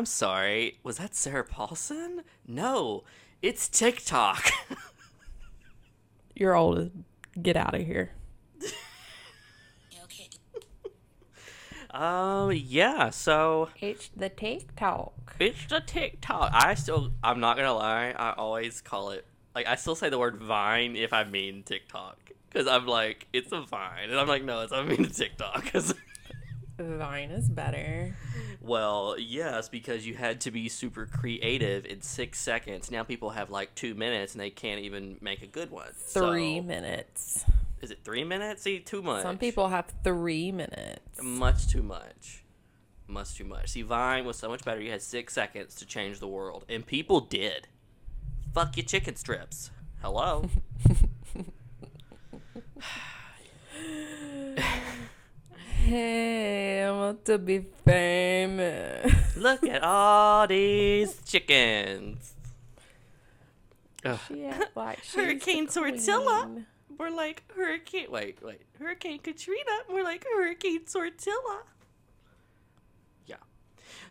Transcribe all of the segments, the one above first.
I'm sorry. Was that Sarah Paulson? No, it's TikTok. You're old. Get out of here. um, yeah. So It's the TikTok. it's the TikTok. I still, I'm not gonna lie. I always call it like I still say the word Vine if I mean TikTok because I'm like it's a Vine, and I'm like no, it's I mean TikTok 'cause- Vine is better. Well, yes, because you had to be super creative in six seconds. Now people have like two minutes and they can't even make a good one. Three So- minutes. Is it three minutes? See, too much. Some people have three minutes. Much too much. Much too much. See, Vine was so much better. You had six seconds to change the world, and people did. Fuck your chicken strips. Hello. Hey, I want to be famous. Look at all these chickens. Ugh. She act like Hurricane Tortilla. More like Hurricane. Wait, wait. Hurricane Katrina. More like Hurricane Tortilla. Yeah.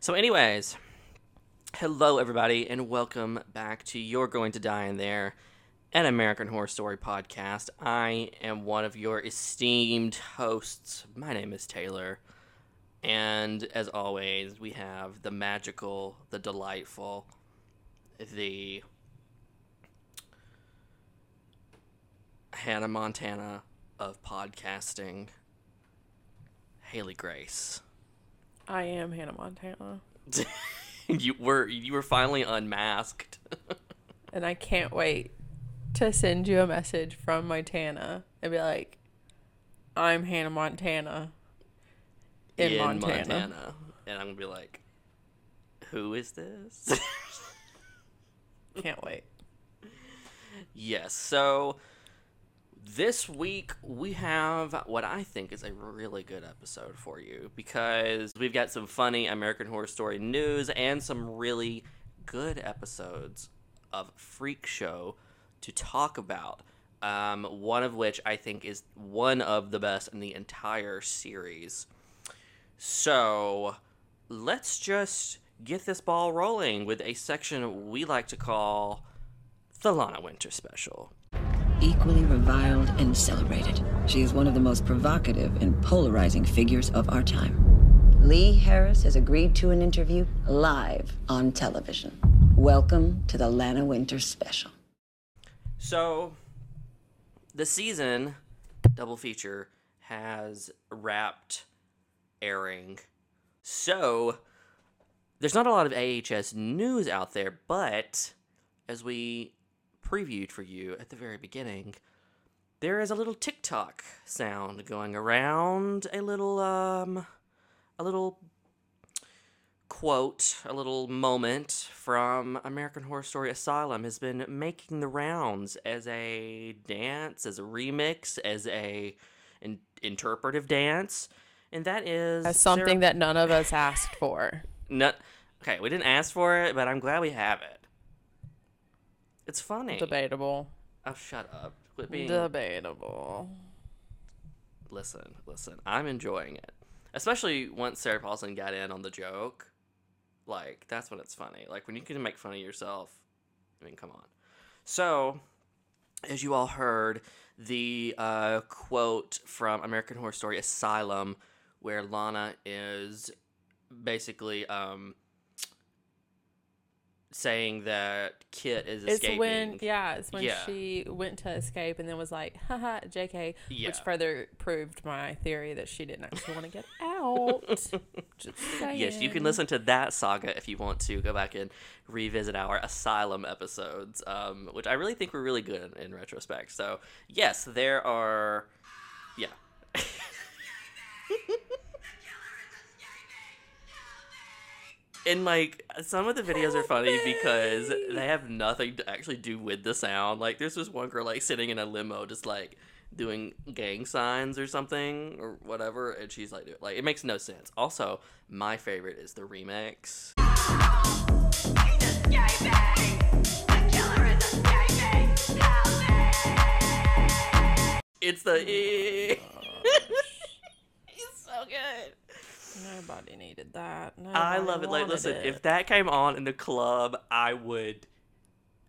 So, anyways, hello everybody, and welcome back to You're Going to Die in There, an American Horror Story podcast. I am one of your esteemed hosts. My name is Taylor, and as always, we have the magical, the delightful, the Hannah Montana of podcasting, Haley Grace. I am Hannah Montana. you were you were finally unmasked. And I can't wait to send you a message from Montana and be like, I'm Hannah Montana in, Montana. And I'm gonna be like, who is this? Can't wait. yes, so this week we have what I think is a really good episode for you because we've got some funny American Horror Story news and some really good episodes of Freak Show to talk about. Um, one of which I think is one of the best in the entire series. So let's just get this ball rolling with a section we like to call the Lana Winters Special. equally reviled and celebrated. She is one of the most provocative and polarizing figures of our time. Lee Harris has agreed to an interview live on television. Welcome to the Lana Winters Special. So, the season double feature has wrapped airing. So, there's not a lot of AHS news out there, but as we previewed for you at the very beginning, there is a little TikTok sound going around, a little um a little quote, a little moment from American Horror Story Asylum has been making the rounds as a dance, as a remix, as a in- interpretive dance, and that is That's something that none of us asked for. No, okay, we didn't ask for it, but I'm glad we have it. It's funny. Debatable. Oh, shut up. Quit being. Debatable. listen, listen. I'm enjoying it, especially once Sarah Paulson got in on the joke. Like that's when it's funny. Like when you can make fun of yourself. I mean, come on. So, as you all heard, the uh, quote from American Horror Story Asylum, where Lana is basically um, saying that Kit is escaping. It's when, yeah, it's when Yeah. she went to escape and then was like, haha, JK, Yeah. which further proved my theory that she didn't actually want to get out. Just saying. Yes, you can listen to that saga if you want to go back and revisit our Asylum episodes, um, which I really think were really good in, in retrospect. So, yes, there are. Yeah. and, like, some of the videos are funny because they have nothing to actually do with the sound. Like, there's this one girl, like, sitting in a limo just, like, doing gang signs or something or whatever and she's like like it makes no sense. Also my favorite is the remix. It's the it's so good Nobody needed that. I love it. Like, listen, it. if that came on in the club, I would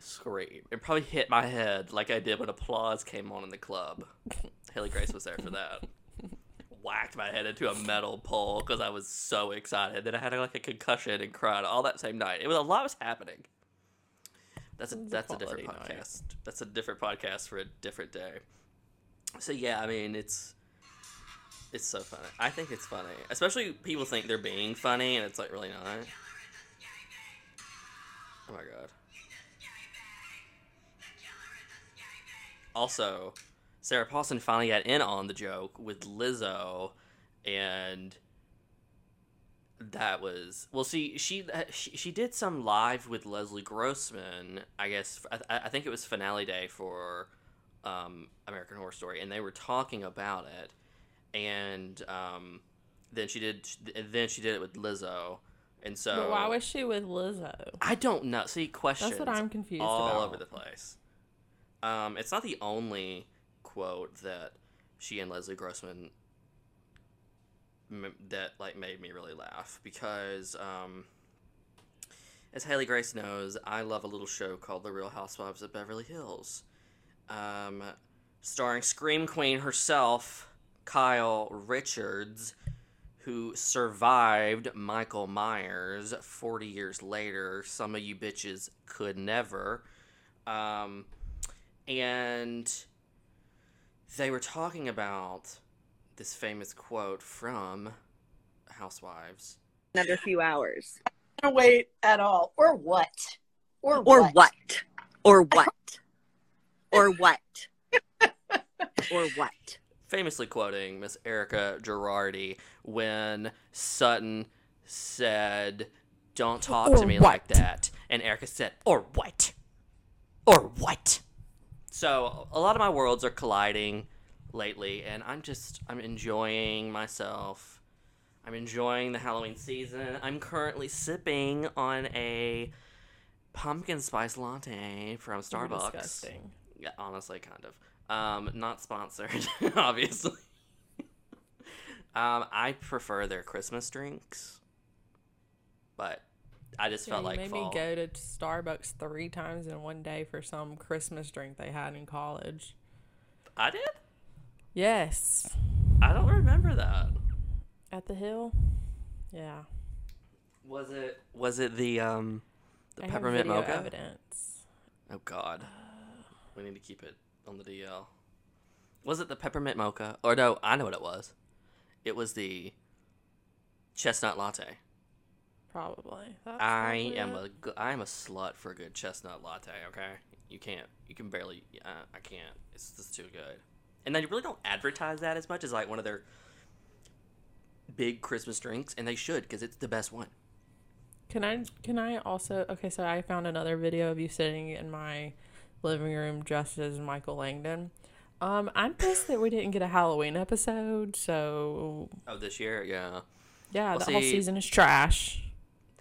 scream and probably hit my head like I did when applause came on in the club. Haley Grace was there for that. Whacked my head into a metal pole because I was so excited. Then I had like a concussion and cried all that same night. It was a lot was happening. That's a that's a different quality night. podcast. That's a different podcast for a different day. So yeah, I mean it's it's so funny. I think it's funny, especially people think they're being funny, and it's like really not. Oh my god. Also, Sarah Paulson finally got in on the joke with Lizzo, and that was well. See, she she, she did some live with Leslie Grossman. I guess I, I think it was finale day for um, American Horror Story, and they were talking about it, and um, then she did then she did it with Lizzo, and so But why was she with Lizzo? I don't know. See, questions. That's what I'm confused all about. over the place. Um, it's not the only quote that she and Leslie Grossman m- that like made me really laugh because, um, as Haley Grace knows, I love a little show called The Real Housewives of Beverly Hills, um, starring Scream Queen herself, Kyle Richards who survived Michael Myers 40 years later. Some of you bitches could never. Um, and they were talking about this famous quote from Housewives. another few hours. gonna wait at all, or what? Or, Or what? what? Or what? Or what? Or what? Famously quoting Miss Erika Girardi when Sutton said, Don't talk to me what? like that. And Erika said, Or what? Or what? So a lot of my worlds are colliding lately, and I'm just, I'm enjoying myself. I'm enjoying the Halloween season. I'm currently sipping on a pumpkin spice latte from You're Starbucks. Disgusting. Yeah, honestly, kind of. Um, not sponsored, obviously. um, I prefer their Christmas drinks, but I just Yeah, felt like made fall. me go to Starbucks three times in one day for some Christmas drink they had in college. I did. Yes, I don't remember that. at the Hill. Yeah, Was it? Was it the um, the I peppermint mocha? evidence. Oh God, we need to keep it on the DL. Was it the peppermint mocha? Or no, I know what it was. It was the chestnut latte. Probably. That's I probably am it. a I am a slut for a good chestnut latte. Okay, you can't you can barely uh, I can't. It's just too good. And they really don't advertise that as much as like one of their big Christmas drinks, and they should because it's the best one. Can I can I also okay, so I found another video of you sitting in my living room dressed as Michael Langdon. Um, I'm pissed that we didn't get a Halloween episode, so Oh, this year, yeah, yeah, Well, the whole season is trash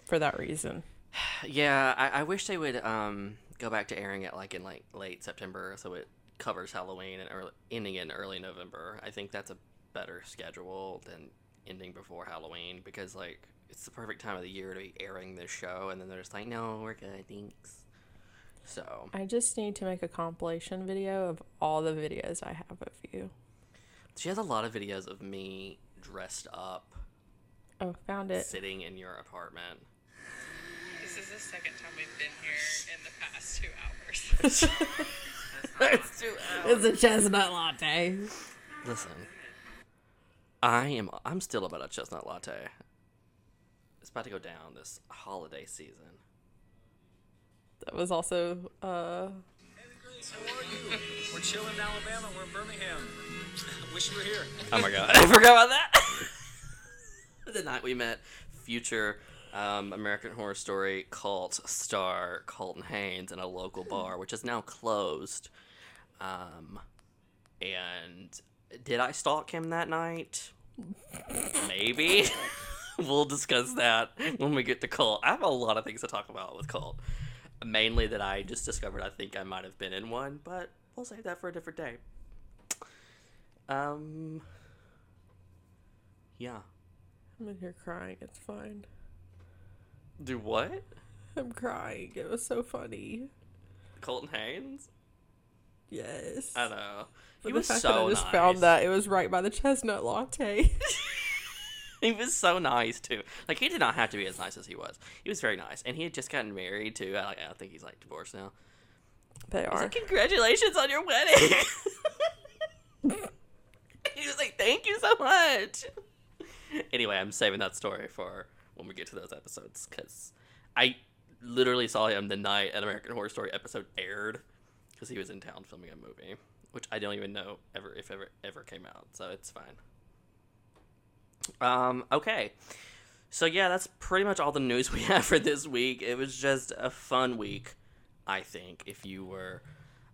for that reason. yeah. I, I wish they would um go back to airing it like in like late September, so it covers Halloween and early ending in early November. I think that's a better schedule than ending before Halloween because like it's the perfect time of the year to be airing this show, and then they're just like, no, we're good, thanks. So I just need to make a compilation video of all the videos I have of you. she has a lot of videos of me dressed up, Oh, found it. sitting in your apartment. This is the second time we've been here in the past two hours. it's too It's a chestnut latte. Listen, I am. I'm still about a chestnut latte. It's about to go down this holiday season. That was also uh How are you? We're chilling in Alabama. We're in Birmingham. Wish you were here. Oh my god, I forgot about that. the night we met future um, American Horror Story cult star Colton Haynes in a local bar, which is now closed. Um, and did I stalk him that night? Maybe. we'll discuss that when we get to cult. I have a lot of things to talk about with cult. Mainly that I just discovered I think I might have been in one, but we'll save that for a different day. Um. Yeah. I'm in here crying. It's fine. Do what? I'm crying. It was so funny. Colton Haynes? Yes. I know. He But was the fact so that I just nice. found that it was right by the chestnut latte. He was so nice too. Like he did not have to be as nice as he was. He was very nice, and he had just gotten married too. I, I think he's like divorced now. they are. like, "Congratulations on your wedding." he was like, "Thank you so much." Anyway, I'm saving that story for when we get to those episodes because I literally saw him the night an American Horror Story episode aired because he was in town filming a movie, which I don't even know ever if ever ever came out. So it's fine. Um. Okay. So yeah, that's pretty much all the news we have for this week. It was just a fun week, I think. If you were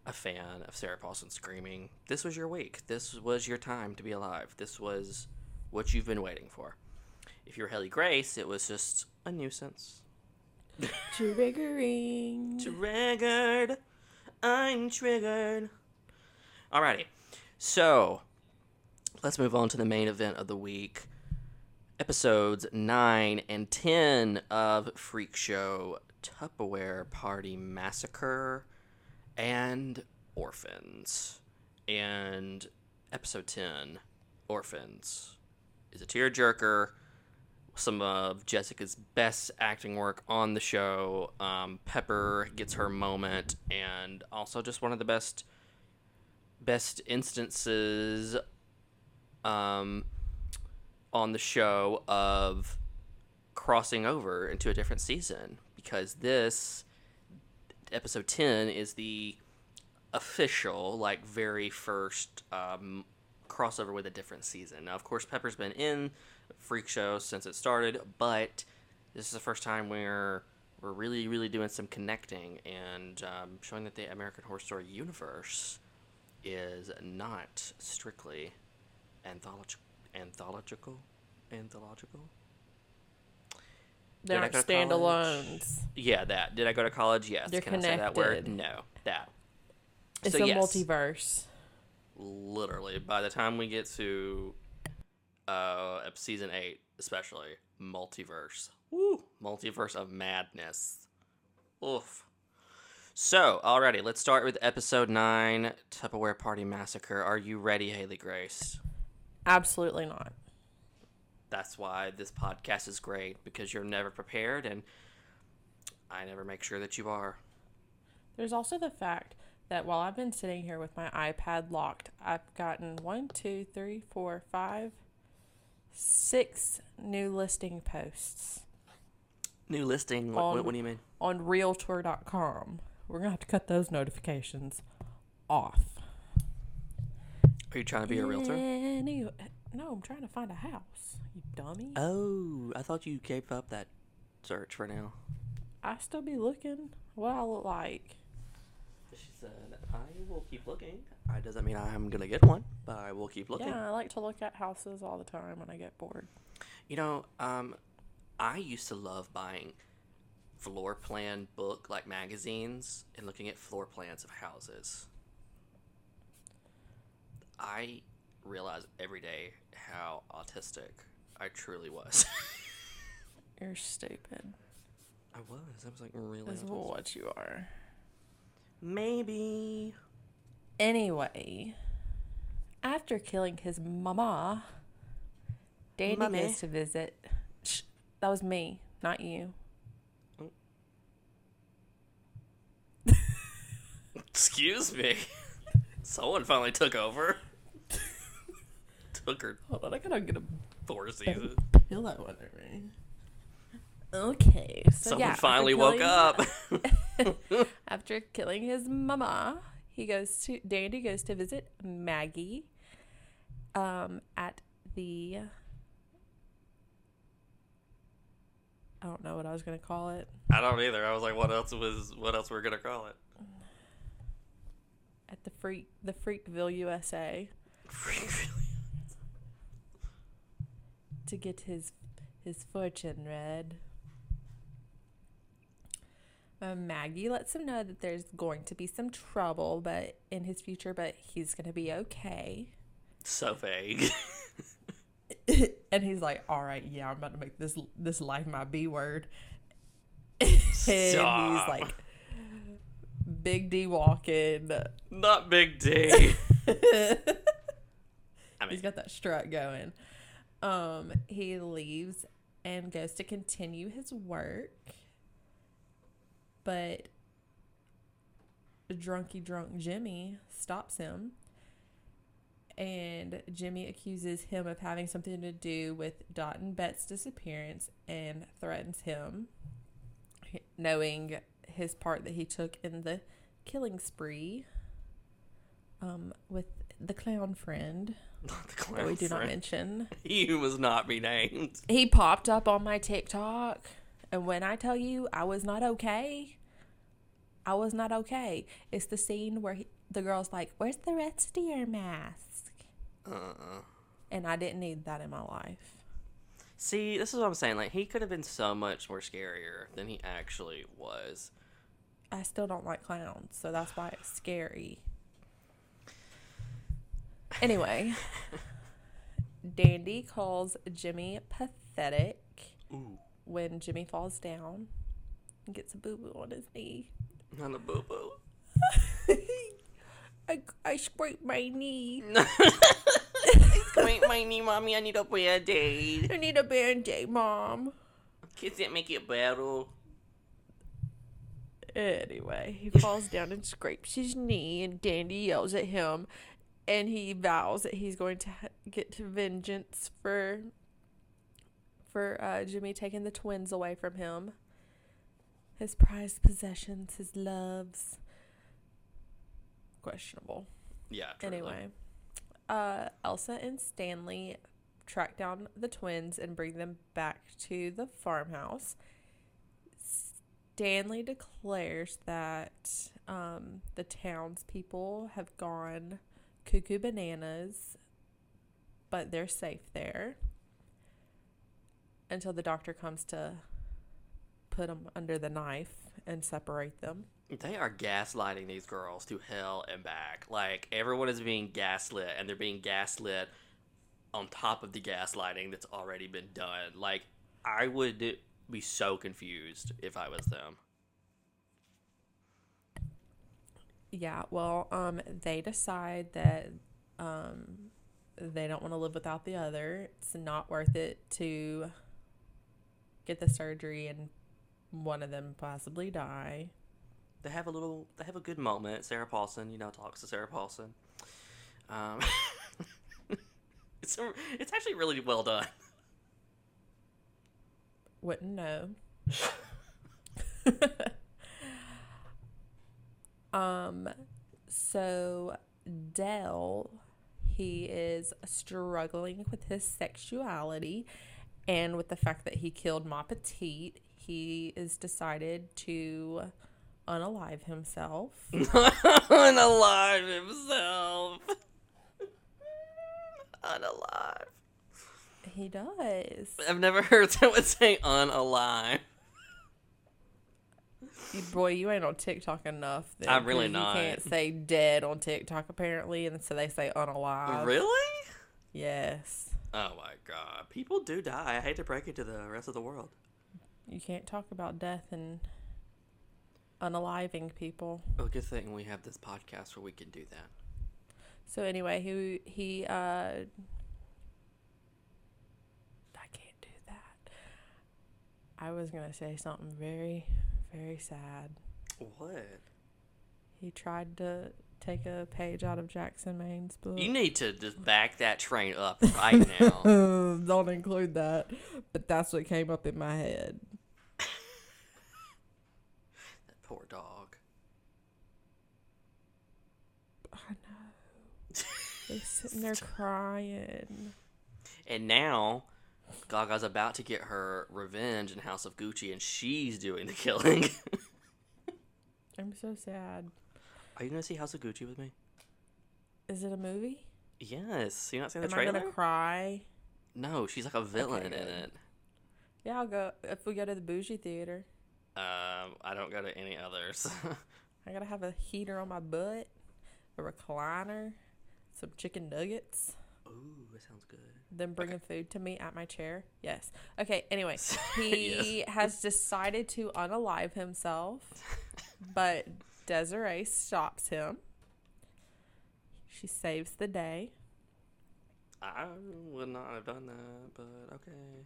a fan of Sarah Paulson screaming, this was your week. This was your time to be alive. This was what you've been waiting for. If you're Haley Grace, it was just a nuisance. Triggering. Triggered. I'm triggered. Alrighty. So, let's move on to the main event of the week. Episodes 9 and 10 of Freak Show Tupperware Party Massacre and Orphans. And episode 10, Orphans, is a tearjerker some of Jessica's best acting work on the show. Um, Pepper gets her moment, and also just one of the best best instances um, on the show of crossing over into a different season because this episode 10 is the official like very first um, crossover with a different season. Now of course pepper's been in freak show since it started but this is the first time where we're really really doing some connecting and um, showing that the american horror story universe is not strictly antholog- anthological anthological They're not go to college? standalones. yeah that did i go to college yes They're can i say that word connected. no that It's So a yes. multiverse. literally by the time we get to uh season 8 especially multiverse Woo! multiverse of madness oof so alrighty let's start with episode 9 tupperware party massacre are you ready haley grace Absolutely not. that's why this podcast is great because you're never prepared and i never make sure that you are There's also the fact that while I've been sitting here with my iPad locked, I've gotten one, two, three, four, five, six new listing posts new listing what, On- what, what do you mean on Realtor.com. We're gonna have to cut those notifications off. Are you trying to be a realtor no, I'm trying to find a house. You dummy. oh i thought you gave up that search for now I still be looking. What I look like. She said, I will keep looking. It doesn't mean I'm going to get one, but I will keep looking. Yeah, I like to look at houses all the time when I get bored. You know, um, I used to love buying floor plan book, like magazines, and looking at floor plans of houses. I realize every day how autistic I truly was. You're stupid. I was. I was like really Is autistic. what you are. Maybe. Anyway, after killing his mama, Dandy Mummy. goes to visit. Shh, that was me, not you. Excuse me. Someone finally took over. Took her Hold on, I gotta get a four seasons. pillow under me. Okay, so Someone yeah, finally woke up. After killing his mama, he goes to Dandy goes to visit Maggie um at the I don't know what I was gonna call it. I don't either. I was like, what else was? What else we're gonna call it? At the freak the Freakville USA to get his his fortune read. Uh, Maggie lets him know that there's going to be some trouble, but in his future, but he's gonna be okay. so vague. and he's like, "All right, yeah, I'm about to make this this life my B word." and he's like, "Big D walking." Not Big D. I mean, he's got that strut going. Um, he leaves and goes to continue his work, but drunky drunk Jimmy stops him, and Jimmy accuses him of having something to do with Dot and Bet's disappearance and threatens him, knowing his part that he took in the killing spree. Um, with the clown friend not the clown we do not friend. mention. He was not be named. He popped up on my TikTok, and when I tell you I was not okay, I was not okay. It's the scene where he, the girl's like, "Where's the of your mask?" Uh-uh. And I didn't need that in my life. See, this is what I'm saying. Like, he could have been so much more scarier than he actually was. I still don't like clowns, so that's why it's scary. Anyway, Dandy calls Jimmy pathetic Ooh, when Jimmy falls down and gets a boo boo on his knee. not a boo boo. I, I scraped my knee. Wait, my knee, mommy. I need a band aid. I need a band aid, mom. Kids that make it better. Anyway, he falls down and scrapes his knee, and Dandy yells at him, and he vows that he's going to get to vengeance for for uh, Jimmy taking the twins away from him. His prized possessions, his loves. Questionable. Yeah. Truly. Anyway, uh, Elsa and Stanley track down the twins and bring them back to the farmhouse. Stanley declares that um, the townspeople have gone cuckoo bananas, but they're safe there until the doctor comes to put them under the knife and separate them. They are gaslighting these girls to hell and back. Like everyone is being gaslit, and they're being gaslit on top of the gaslighting that's already been done. Like I would be so confused if I was them. Yeah, well, um, they decide that um, they don't want to live without the other. It's not worth it to get the surgery and one of them possibly die. They have a little. They have a good moment. Sarah Paulson, you know, talks to Sarah Paulson. Um, it's a, it's actually really well done. Wouldn't know. um, so Dell, he is struggling with his sexuality and with the fact that he killed Ma Petite. He is decided to unalive himself. Unalive himself. Unalive. He does. I've never heard someone say unalive. You- Boy, you ain't on TikTok enough. Then, I'm really not. You can't say dead on TikTok apparently, and so they say unalive. Really? Yes. Oh my god. People do die. I hate to break it to the rest of the world. You can't talk about death and unaliving people. Well, good thing we have this podcast where we can do that. So anyway, he he uh I can't do that. I was gonna say something very, very sad. What? He tried to take a page out of Jackson Maine's book. You need to just back that train up right now. Don't include that. But that's what came up in my head. that poor dog. I know. They're sitting there crying. And now Gaga's about to get her revenge in House of Gucci and she's doing the killing. I'm so sad. Are you gonna see House of Gucci with me? Is it a movie? Yes. You're not seen the Am I trailer? gonna cry? No, she's like a villain in it. Yeah, I'll go if we go to the bougie theater. Um, I don't go to any others. I gotta have a heater on my butt, a recliner, some chicken nuggets. Ooh, that sounds good. Them bringing food to me at my chair. Yes. Okay. Anyway, he has decided to unalive himself, but Desiree stops him. She saves the day. I would not have done that, but okay.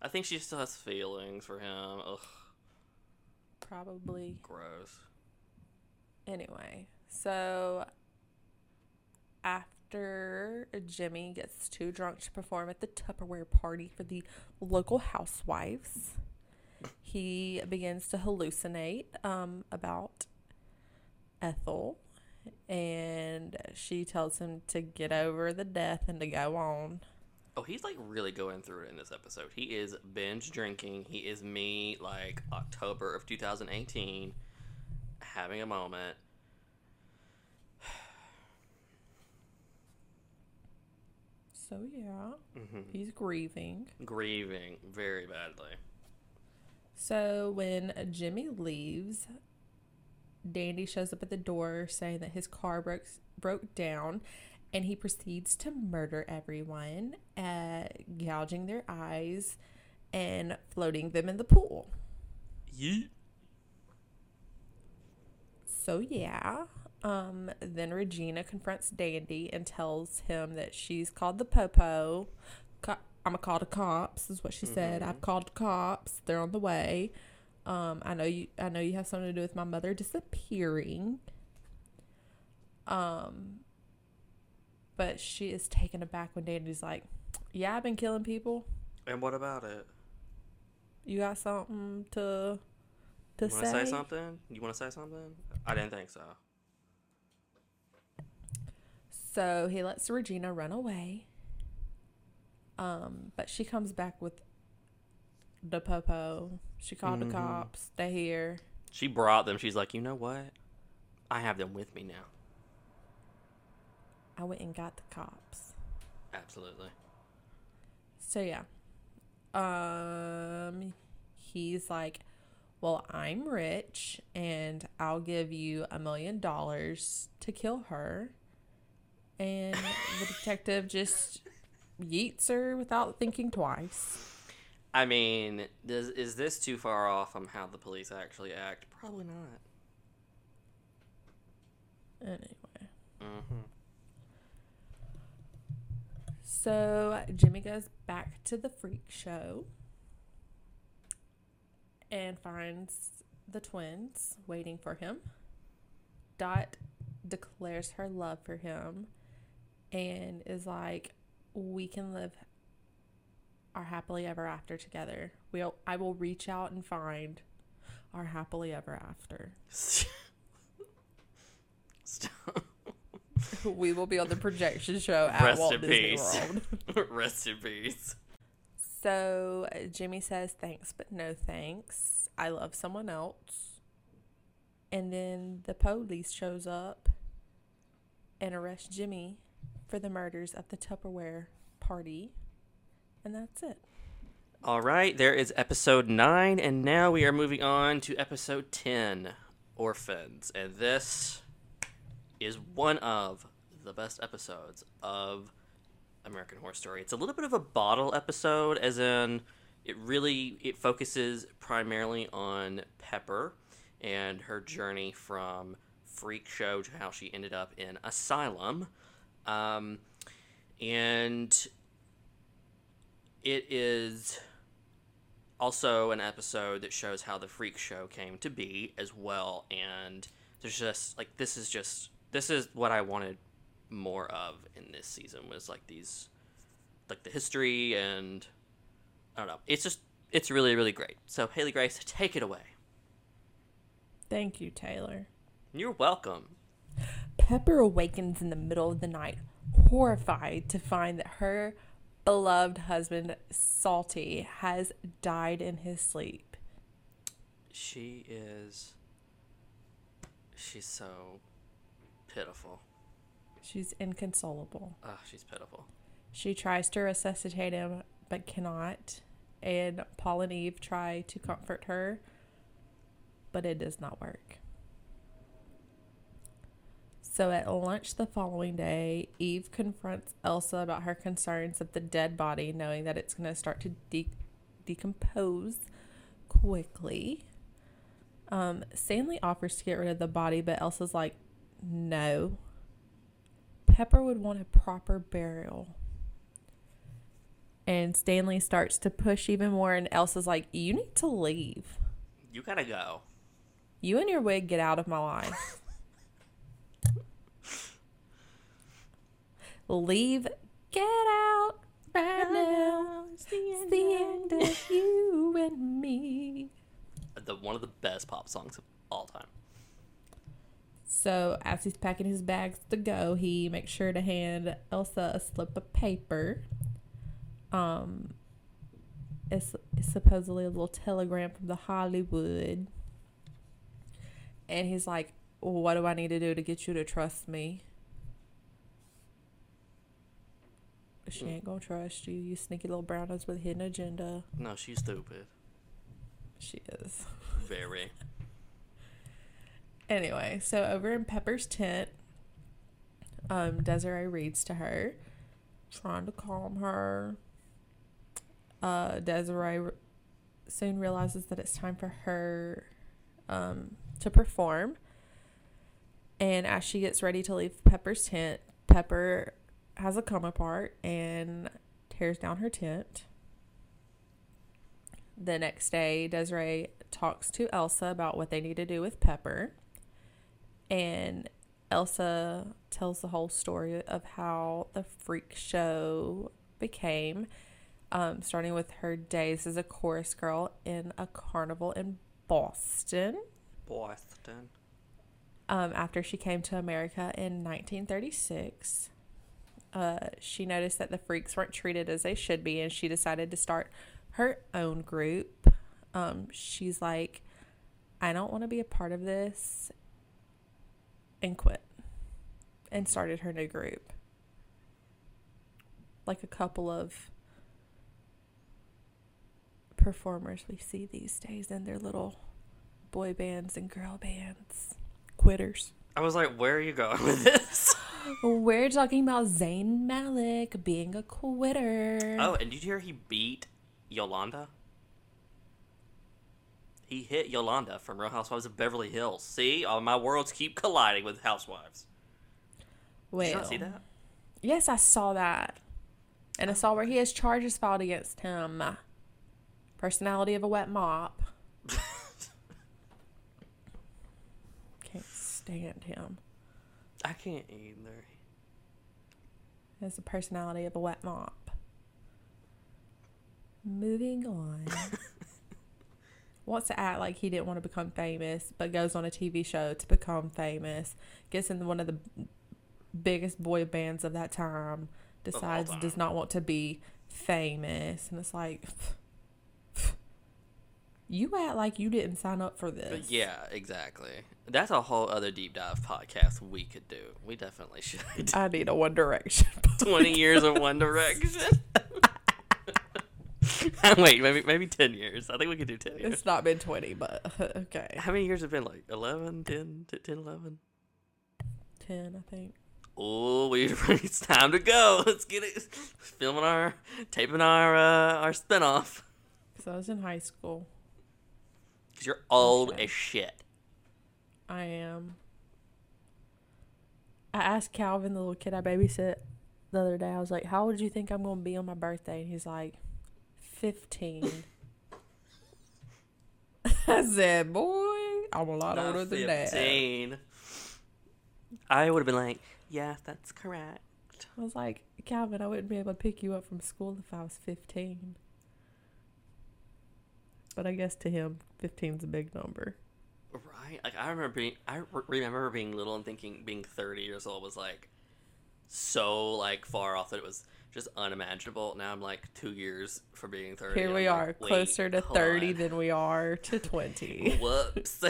I think she still has feelings for him. Ugh, Probably. gross. Anyway, so after Jimmy gets too drunk to perform at the Tupperware party for the local housewives, he begins to hallucinate um, about Ethel. And she tells him to get over the death and to go on. Oh, he's like really going through it in this episode. He is binge drinking. He is me like October of 2018, having a moment. So, yeah, hmm he's grieving. Grieving very badly. So when Jimmy leaves, Dandy shows up at the door saying that his car broke broke down, and he proceeds to murder everyone, uh, gouging their eyes and floating them in the pool. Yeet. So yeah. Um, then Regina confronts Dandy and tells him that she's called the Popo. Co- I'm gonna call the cops, is what she said. I've called the cops. They're on the way. Um, I know you. I know you have something to do with my mother disappearing. Um, but she is taken aback when Dandy's like, "Yeah, I've been killing people. And what about it? You got something to to You want to say?" say something? You want to say something? I didn't think so. So he lets Regina run away. Um, but she comes back with the popo. She called Mhm. the cops. They here. She brought them. She's like, you know what? I have them with me now. I went and got the cops. Absolutely. So yeah. Um he's like, "Well, I'm rich and I'll give you a million dollars to kill her." And the detective just yeets her without thinking twice. I mean, does, is this too far off from how the police actually act? Probably not. Anyway. Mm-hmm. So Jimmy goes back to the freak show and finds the twins waiting for him. Dot declares her love for him and is like, "We can live our happily ever after together. We'll I will reach out and find our happily ever after. Stop. we will be on the projection show at Rest Walt in Disney peace. World." Rest in peace. So Jimmy says thanks, but no thanks. I love someone else. And then the police shows up and arrests Jimmy for the murders at the Tupperware party. And that's it. All right, there is episode 9, and now we are moving on to episode 10 Orphans. And this is one of the best episodes of American Horror Story. It's a little bit of a bottle episode, as in it really it focuses primarily on Pepper and her journey from freak show to how she ended up in asylum. Um, and it is also an episode that shows how the freak show came to be as well. And there's just like this is just this is what i wanted more of in this season was like these like the history and i don't know. It's just it's really really great. So haley grace take it away. Thank you, Taylor. you're welcome Pepper awakens in the middle of the night, horrified to find that her beloved husband, Salty, has died in his sleep. she is she's so pitiful She's inconsolable. oh she's pitiful She tries to resuscitate him, but cannot. And Paul and Eve try to comfort her, but it does not work. So at lunch the following day, Eve confronts Elsa about her concerns of the dead body, knowing that it's going to start to de- decompose quickly. Um, Stanley offers to get rid of the body, but Elsa's like, no. Pepper would want a proper burial. And Stanley starts to push even more, and Elsa's like, you need to leave. You gotta go. You and your wig get out of my life. Leave, get out right now. It's the end of you and me. The one of the best pop songs of all time. So as he's packing his bags to go, he makes sure to hand Elsa a slip of paper. Um, it's, it's supposedly a little telegram from the Hollywood. And he's like, well, "What do I need to do to get you to trust me?" She ain't gonna trust you, you sneaky little brown nose with a hidden agenda. No, she's stupid. She is. Very. Anyway, so over in Pepper's tent, um, Desiree reads to her, trying to calm her. Uh, Desiree re- soon realizes that it's time for her um, to perform. And as she gets ready to leave Pepper's tent, Pepper has a come apart and tears down her tent. The next day, Desiree talks to Elsa about what they need to do with Pepper. And Elsa tells the whole story of how the freak show became, um, starting with her days as a chorus girl in a carnival in Boston. Boston. Um, after she came to America in 1936, uh, she noticed that the freaks weren't treated as they should be, and she decided to start her own group. Um, she's like, I don't want to be a part of this, and quit, and started her new group. Like a couple of performers we see these days in their little boy bands and girl bands. Quitters. I was like, where are you going with this? We're talking about Zayn Malik being a quitter. oh, and did you hear he beat Yolanda? He hit Yolanda from Real Housewives of Beverly Hills. See, all my worlds keep colliding with Housewives. Wait. Did well, see that? yes, I saw that, and I oh. saw where he has charges filed against him. Personality of a wet mop. Can't stand him. I can't either. He has the personality of a wet mop. Moving on. Wants to act like he didn't want to become famous, but goes on a TV show to become famous. Gets in one of the biggest boy bands of that time. Decides oh, time. does not want to be famous, and it's like, you act like you didn't sign up for this. Yeah, exactly. That's a whole other deep dive podcast we could do. We definitely should. I need a One Direction. 20 years of One Direction. Wait, maybe maybe 10 years. I think we could do 10 years. it's not been twenty, but okay, How many years have been like 11, 10, 10 11? ten, I think. Oh, we it's time to go. Let's get it. Filming our taping our uh, our spinoff. Because I was in high school. Cuz you're old Okay. as shit. I am. I asked Calvin, the little kid I babysit, the other day. I was like, "How old do you think I'm going to be on my birthday?" And he's like, 15. I said, "Boy, I'm a lot Not older than that." 15. I would have been like, "Yeah, that's correct." I was like, "Calvin, I wouldn't be able to pick you up from school if I was 15." But I guess to him, 15's a big number. Right? Like I remember being I re- remember being little and thinking being 30 years old was like so like far off that it was just unimaginable. Now I'm like 2 years from being 30. Here I'm we like, are, closer to 30 on. than we are to 20. Whoops.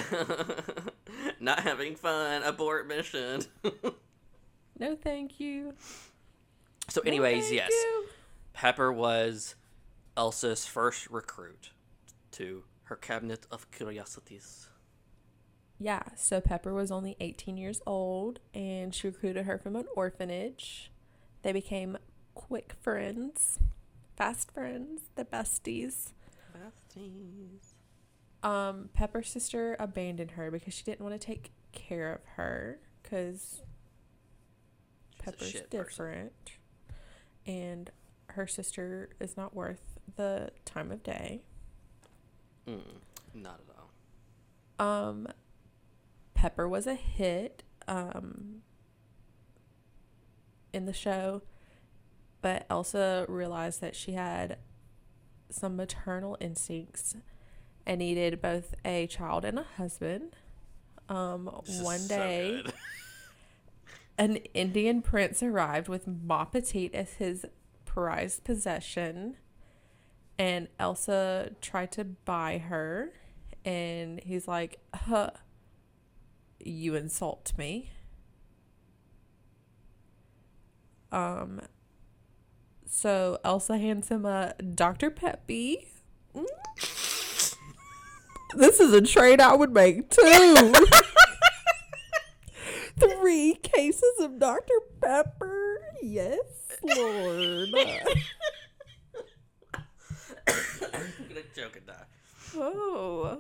Not having fun. Abort mission. no, thank you. so No, anyways, thank yes. you. Pepper was Elsa's first recruit to her cabinet of curiosities. Yeah, so Pepper was only 18 years old and she recruited her from an orphanage. They became quick friends, fast friends, the besties. Besties. Um, Pepper's sister abandoned her because she didn't want to take care of her because Pepper's shit person. different. And her sister is not worth the time of day. Mm, not at all. Um, Pepper was a hit um, in the show, but Elsa realized that she had some maternal instincts and needed both a child and a husband. Um, one day, good. an Indian prince arrived with Ma Petite as his prized possession, and Elsa tried to buy her, and he's like, huh, you insult me. Um, so Elsa hands him a Dr. Peppy. Mm. this is a trade I would make too. Three cases of Dr. Pepper. Yes, Lord. I'm gonna joke and die. oh,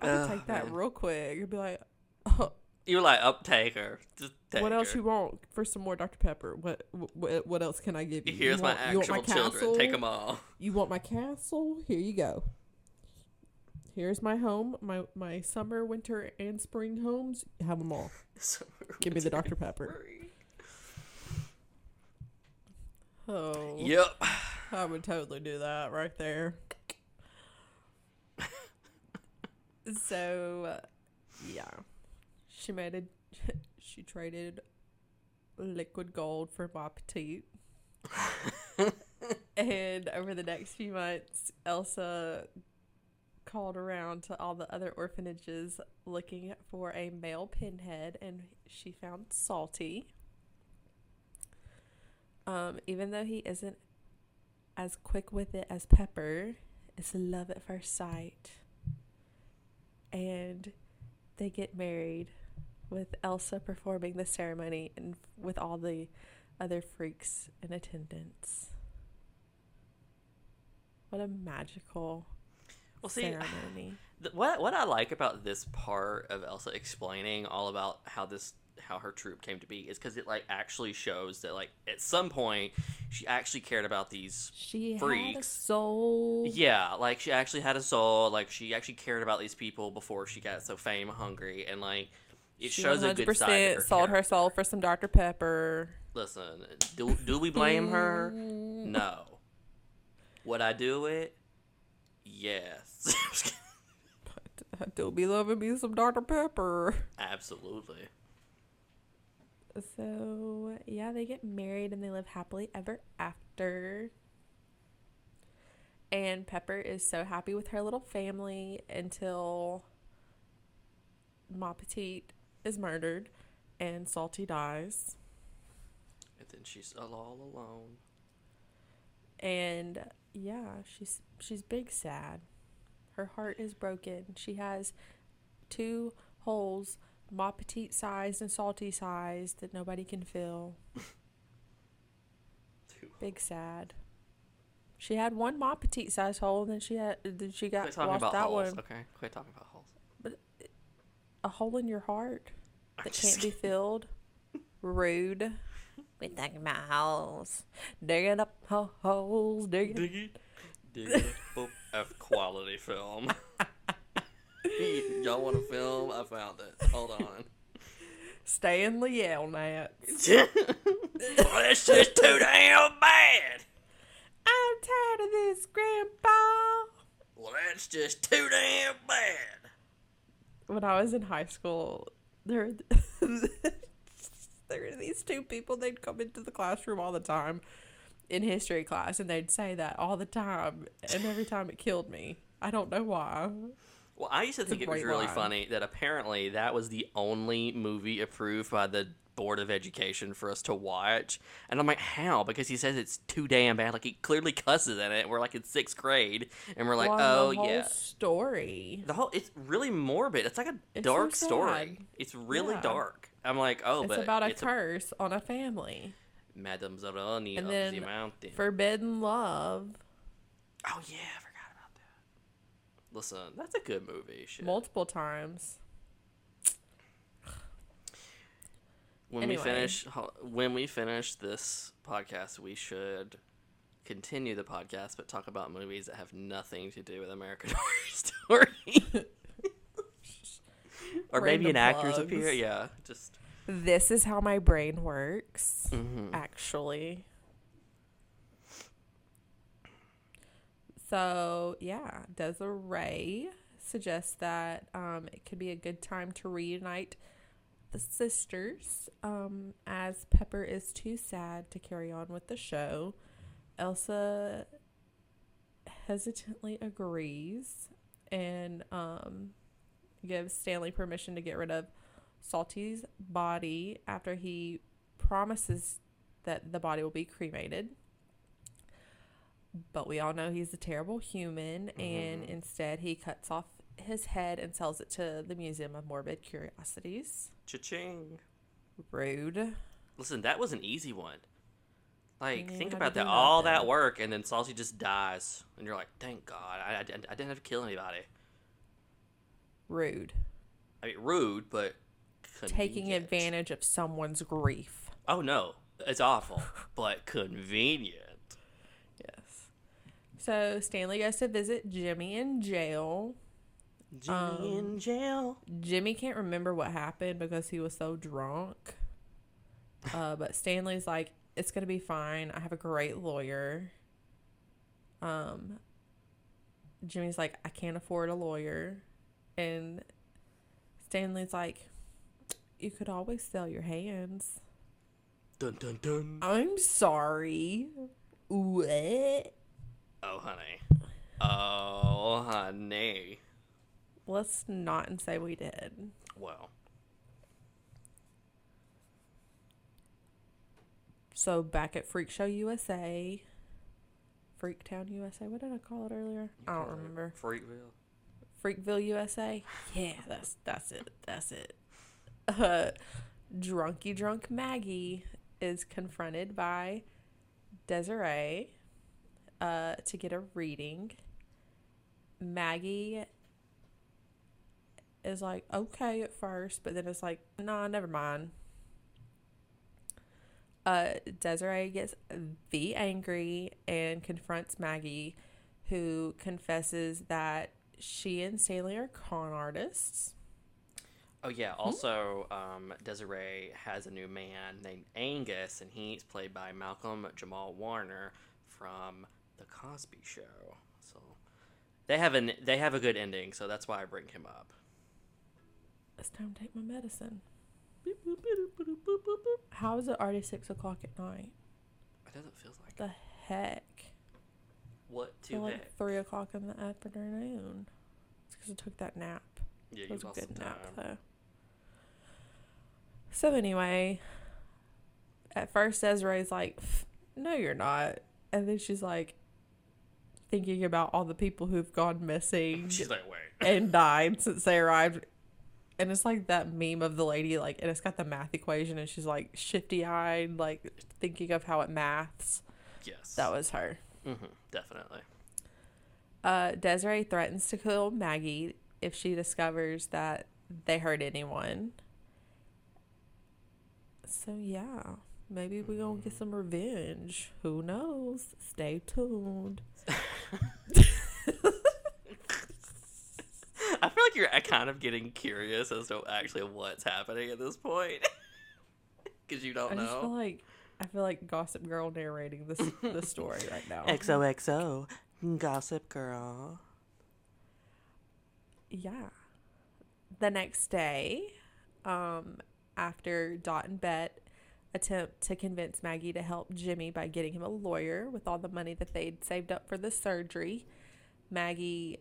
I would Oh, take that man. real quick. I'd be like, You were like, uptake her. Just take what else her. you want for some more Dr. Pepper? What what, what else can I give you? Here's you my want, want actual my children. castle? Take them all. You want my castle? Here you go. Here's my home, my my summer, winter, and spring homes. Have them all. Give me the Dr. Pepper. Oh, Yep. I would totally do that right there. so, yeah, she made a. She traded liquid gold for Ma Petite. and over the next few months, Elsa called around to all the other orphanages looking for a male pinhead, and she found Salty. Um, even though he isn't as quick with it as Pepper, it's love at first sight. And they get married with Elsa performing the ceremony and with all the other freaks in attendance. What a magical Well, see, ceremony. th- what what I like about this part of Elsa explaining all about how this how her troop came to be is because it like actually shows that like at some point she actually cared about these She had a freaks. soul. Yeah, like she actually had a soul. Like she actually cared about these people before she got so fame hungry, and like it She shows a good side. Her sold her soul for some Dr. Pepper. Listen, do do we blame her? Mm. No. Would I do it? Yes. I uh, do be loving me some Dr. Pepper. Absolutely. So, yeah, they get married and they live happily ever after. And Pepper is so happy with her little family until Ma Petite is murdered and Salty dies. And then she's all alone. And yeah, she's she's big sad. Her heart is broken. She has two holes, Ma Petite sized and Salty sized, that nobody can fill. Big sad. She had one Ma Petite sized hole, and then she had then she got Quit talking lost about that holes. one. Okay, quit talking about holes. A hole in your heart that can't be filled. Rude. We talking about holes, digging up ho- holes, digging. Diggy. Diggy. Boop. F quality film. Y'all want a film? I found it. Hold on. Stanley Yelnats. well, that's just too damn bad. I'm tired of this, Grandpa. Well, that's just too damn bad. When I was in high school, there, there were these two people. They'd come into the classroom all the time in history class, and they'd say that all the time, and every time it killed me. I don't know why. Well, I used to think it was really line. funny that apparently that was the only movie approved by the board of education for us to watch. And I'm like, how? Because he says it's too damn bad. Like he clearly cusses in it. We're like in sixth grade, and we're like, oh the whole yeah. story. The whole it's really morbid. It's like a It's so dark story. It's really Yeah. dark. I'm like, oh, but it's but about a it's curse on a family. Madame Zeroni And of then the mountain. Forbidden love. oh yeah, I forgot about that. Listen, that's a good movie. Shit. multiple times. When Anyway. we finish when we finish this podcast, we should continue the podcast, but talk about movies that have nothing to do with American Horror Story. or maybe an Random actor's appear. Yeah, just This is how my brain works, mhm. actually. So, yeah, Desiree suggests that um, it could be a good time to reunite the sisters um, as Pepper is too sad to carry on with the show. Elsa hesitantly agrees and um, gives Stanley permission to get rid of Salty's body after he promises that the body will be cremated. But we all know he's a terrible human, and instead he cuts off his head and sells it to the Museum of Morbid Curiosities. cha-ching. Rude. Listen, that was an easy one. Like, think about that. All that that work, and then Salty just dies, and you're like, "Thank God, I, I, I didn't have to kill anybody." Rude. I mean, rude, but Taking advantage of someone's grief. Oh no, it's awful, but convenient. Yes. So Stanley goes to visit Jimmy in jail. Jimmy Um, in jail. Jimmy can't remember what happened because he was so drunk. Uh, but Stanley's like, it's gonna be fine. I have a great lawyer. Um, Jimmy's like, I can't afford a lawyer, and Stanley's like, you could always sell your hands. Dun dun dun. I'm sorry. What? Oh honey. Oh honey. Let's not and say we did. Well, So back at Freak Show USA, Freaktown USA. What did I call it earlier? I don't remember. Freakville. Freakville USA. Yeah, that's that's it. That's it. Uh, drunky drunk Maggie is confronted by Desiree uh, to get a reading. Maggie is like okay at first, but then it's like nah, never mind. Uh, Desiree gets the angry and confronts Maggie, who confesses that she and Stanley are con artists. Oh yeah. Also, um, Desiree has a new man named Angus, and he's played by Malcolm Jamal Warner from The Cosby Show. So they have an they have a good ending. So that's why I bring him up. It's time to take my medicine. How is it already six o'clock at night? It doesn't feel like The heck? what It's to like heck. three o'clock in the afternoon. It's because I took that nap. Yeah, It you was a good some nap time. though. So anyway, at first Desiree's like, "No, you're not," and then she's like, thinking about all the people who've gone missing She's like, wait. and died since they arrived. And it's like that meme of the lady, like, and it's got the math equation, and she's like shifty eyed, like thinking of how it maths. Yes. That was her. hmm definitely. Uh, Desiree threatens to kill Maggie if she discovers that they hurt anyone. So yeah, maybe we're gonna get some revenge. Who knows? Stay tuned. I feel like you're uh, kind of getting curious as to actually what's happening at this point. Because you don't I just feel know. like I feel like Gossip Girl narrating this this story right now. XOXO, Gossip Girl. yeah. The next day, um, after Dot and Bet attempt to convince Maggie to help Jimmy by getting him a lawyer with all the money that they'd saved up for the surgery, Maggie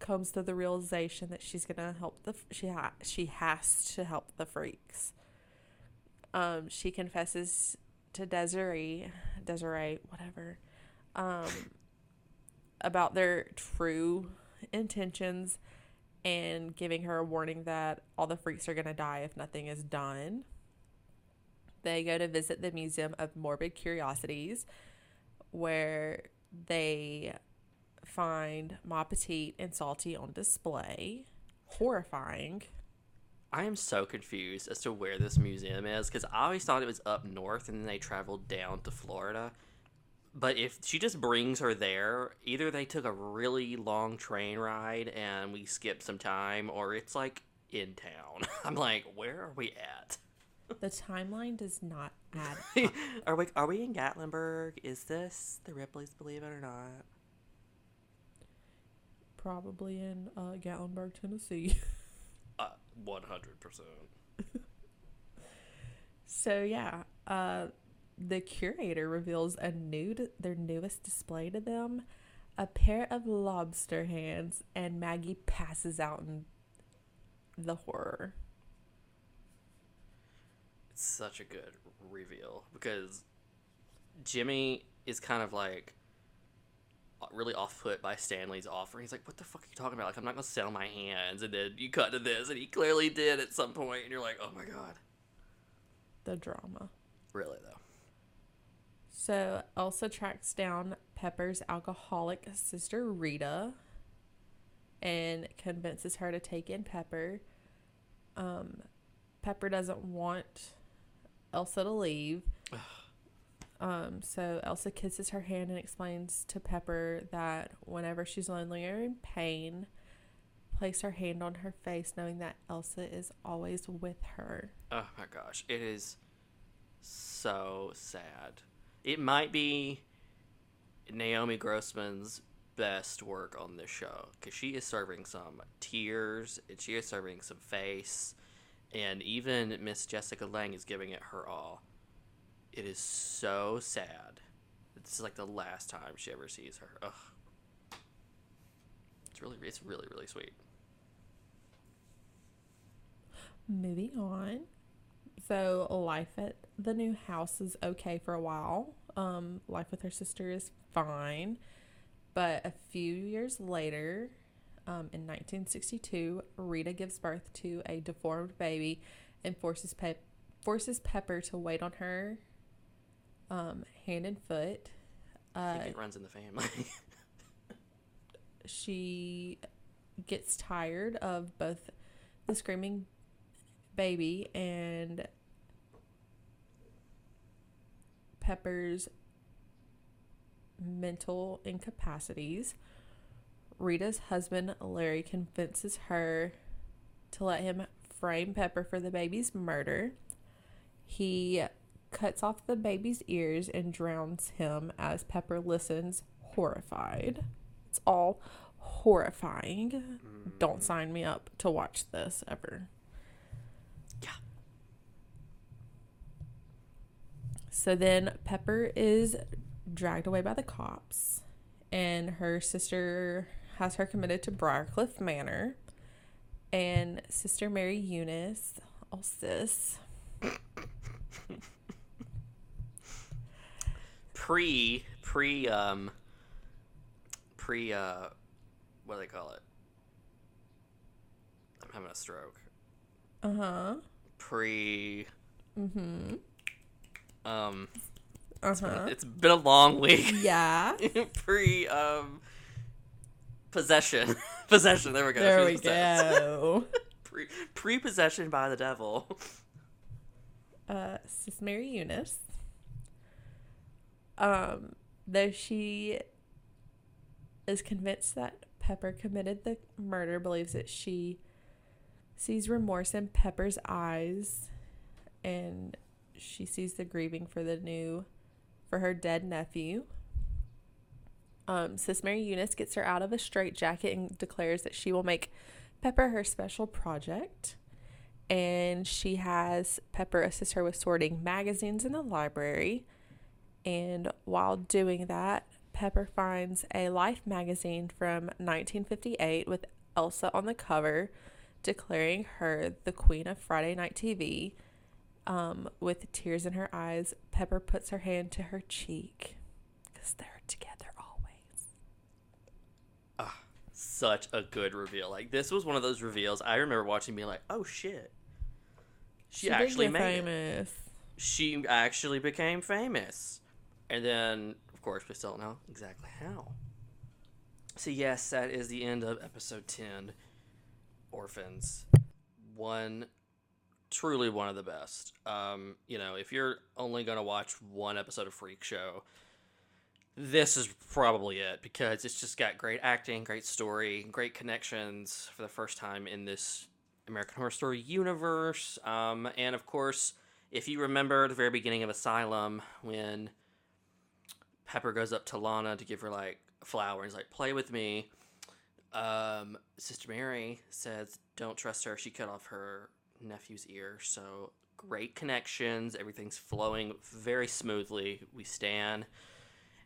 comes to the realization that she's gonna help the she ha- she has to help the freaks. um, she confesses to Desiree, Desiree, whatever, um, about their true intentions and giving her a warning that all the freaks are to die if nothing is done. They go to visit the Museum of Morbid Curiosities, where they find Ma Petite and Salty on display. Horrifying. I am so confused as to where this museum is because I always thought it was up north and then they traveled down to Florida. But if she just brings her there, either they took a really long train ride and we skipped some time, or it's like in town. I'm like, where are we at? The timeline does not add up. are we are we in Gatlinburg? Is this the Ripley's Believe It or Not? Probably in uh, Gatlinburg, Tennessee. Uh, One hundred percent. So yeah, uh, the curator reveals a nude their newest display to them, a pair of lobster hands, and Maggie passes out in the horror. It's such a good reveal because Jimmy is kind of like really off put by Stanley's offer. He's like, "What the fuck are you talking about? Like, I'm not gonna sell my hands." And then you cut to this, and he clearly did at some point, and you're like, "Oh my god." The drama. Really though. So Elsa tracks down Pepper's alcoholic sister Rita and convinces her to take in Pepper. Um, Pepper doesn't want Elsa to leave. Um, so Elsa kisses her hand and explains to Pepper that whenever she's lonely or in pain, place her hand on her face, knowing that Elsa is always with her. Oh my gosh, it is so sad. It might be Naomi Grossman's best work on this show because she is serving some tears and she is serving some face, and even Miss Jessica Lange is giving it her all. It is so sad. This is like the last time she ever sees her. Ugh. It's really, it's really, really sweet. Moving on. So life at the new house is okay for a while. Um, life with her sister is fine, but a few years later, um, in 1962, Rita gives birth to a deformed baby and forces forces Pepper to wait on her, um, hand and foot. I Uh, think it runs in the family. she gets tired of both the screaming baby and Pepper's mental incapacities. Rita's husband, Larry, convinces her to let him frame Pepper for the baby's murder. He cuts off the baby's ears and drowns him as Pepper listens, horrified. It's all horrifying. Don't mm. sign me up to watch this ever. Yeah. So then Pepper is dragged away by the cops, and her sister has her committed to Briarcliff Manor. And Sister Mary Eunice, oh sis, pre pre um pre uh what do they call it? I'm having a stroke. uh huh, Pre mm-hmm, um uh huh, it's been a long week. yeah. pre um possession. possession, there we go. There we go. Pre pre possession by the devil. uh, Sis Mary Eunice. Um, though she is convinced that Pepper committed the murder, believes that she sees remorse in Pepper's eyes, and she sees the grieving for the new, for her dead nephew. Um, Sis Mary Eunice gets her out of a straitjacket and declares that she will make Pepper her special project and she has Pepper assist her with sorting magazines in the library. And while doing that, Pepper finds a Life magazine from 1958 with Elsa on the cover, declaring her the queen of Friday Night TV. Um, with tears in her eyes, Pepper puts her hand to her cheek because they're together always. Ah, Such a good reveal. Like this was one of those reveals I remember watching, being like, "Oh shit." She, did actually made it. She actually became famous, and then of course we still don't know exactly how. So yes, that is the end of episode ten. Orphans, one truly one of the best. Um, you know, if you're only gonna watch one episode of Freak Show, this is probably it because it's just got great acting, great story, great connections for the first time in this American Horror Story universe. Um, and of course, if you remember the very beginning of Asylum when Pepper goes up to Lana to give her like a flower and he's like, "Play with me." Um, Sister Mary says, "Don't trust her. She cut off her nephew's ear." So great connections. Everything's flowing very smoothly. We stand,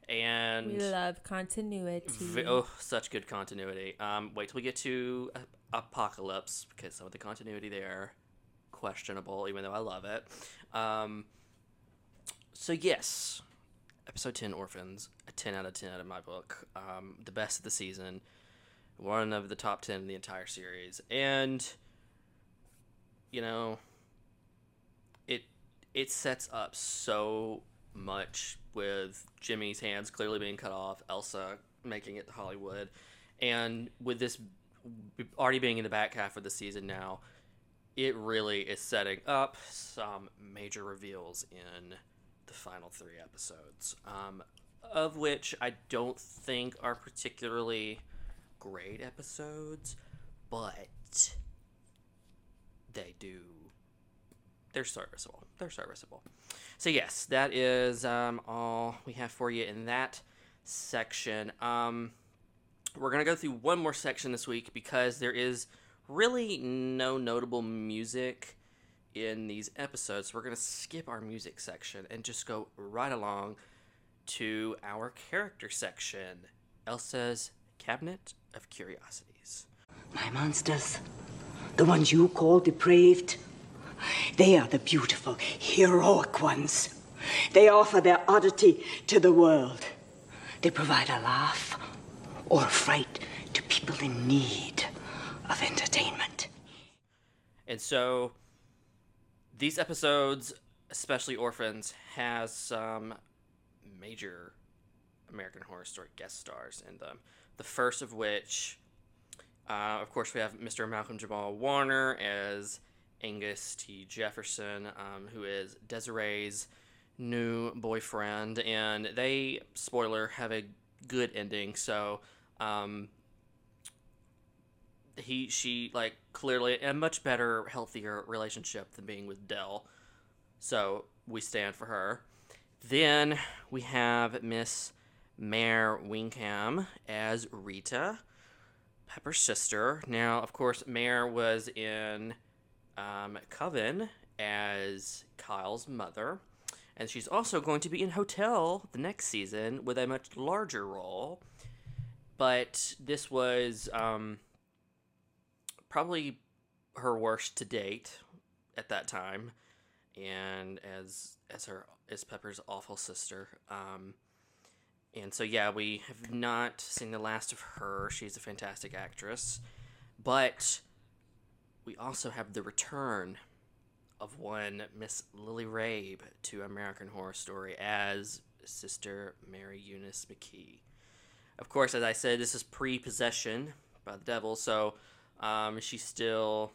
and We love continuity. oh, such good continuity. Um, wait till we get to A- Apocalypse because some of the continuity there questionable, even though I love it. Um, so yes, episode ten, Orphans, a ten out of ten out of my book. Um, the best of the season, one of the top ten in the entire series, and you know, it it sets up so much with Jimmy's hands clearly being cut off, Elsa making it to Hollywood, and with this already being in the back half of the season now, it really is setting up some major reveals in the final three episodes, um, of which I don't think are particularly great episodes, but they do they're serviceable. They're serviceable. So yes, that is um, all we have for you in that section. Um, we're gonna go through one more section this week because there is really no notable music in these episodes. We're gonna skip our music section and just go right along to our character section. Elsa's Cabinet of Curiosities. My monsters, the ones you call depraved, they are the beautiful, heroic ones. They offer their oddity to the world. They provide a laugh or a fright to people in need of entertainment. And so these episodes, especially Orphans, has some major American Horror Story guest stars in them. The first of which, uh, of course, we have Mr. Malcolm Jamal Warner as Angus T. Jefferson, um, who is Desiree's new boyfriend, and they, spoiler, have a good ending. So, um, he she like clearly a much better healthier relationship than being with dell. So we stand for her. Then we have miss Mare Winningham as rita pepper's sister. Now of course mare was in um, coven as kyle's mother. And she's also going to be in hotel the next season with a much larger role. But this was um, probably her worst to date at that time, and as as her as Pepper's awful sister. Um, and so yeah, we have not seen the last of her. She's a fantastic actress, but we also have the return of one Miss Lily Rabe to American Horror Story as Sister Mary Eunice McKee. Of course, as I said, this is pre-possession by the devil, so um, she's still,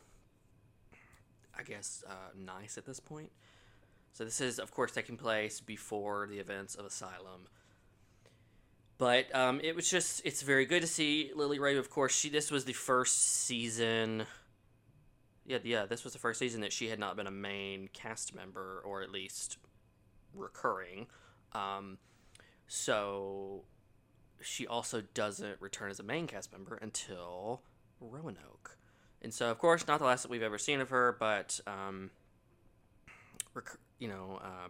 I guess, uh, nice at this point. So this is, of course, taking place before the events of Asylum. But um, it was just, it's very good to see Lily Rabe. Of course, she this was the first season. Yeah, yeah, this was the first season that she had not been a main cast member, or at least recurring. Um, so she also doesn't return as a main cast member until Roanoke. And so, of course, not the last that we've ever seen of her, but, um, rec- you know, uh,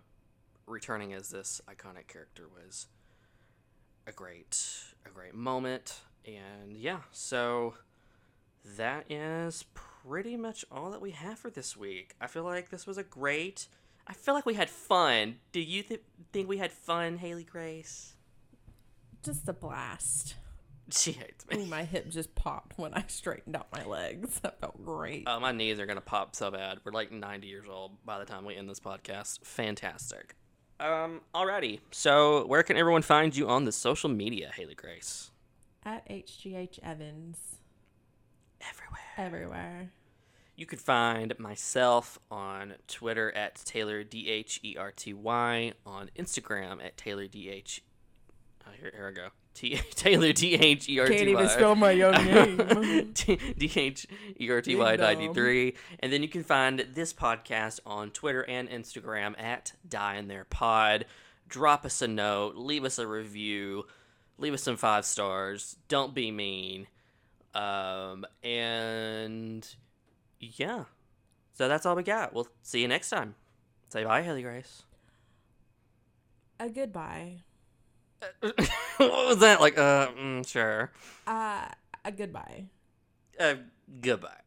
returning as this iconic character was a great, a great moment. And yeah, so that is pretty much all that we have for this week. I feel like this was a great I feel like we had fun. Do you th- think we had fun, Haley Grace? Just a blast. She hates Ooh, me. my hip just popped when I straightened out my legs. That felt great. Oh, my knees are gonna pop so bad. We're like 90 years old by the time we end this podcast. Fantastic. Um, alrighty. So, where can everyone find you on the social media, Haley Grace? At HGH Evans. Everywhere. Everywhere. You could find myself on Twitter at Taylor D H E R T Y, on Instagram at Taylor D H. Oh, here, here I go. T Taylor D H E R T Y. Can't even spell my own name. D H E R T Y ninety three, and then you can find this podcast on Twitter and Instagram at Die in There Pod. Drop us a note, leave us a review, leave us some five stars. Don't be mean, um, and yeah. So that's all we got. We'll see you next time. Say bye, Haley Grace. a goodbye. what was that? Like, uh, mm, sure. Uh, a goodbye. Uh, goodbye.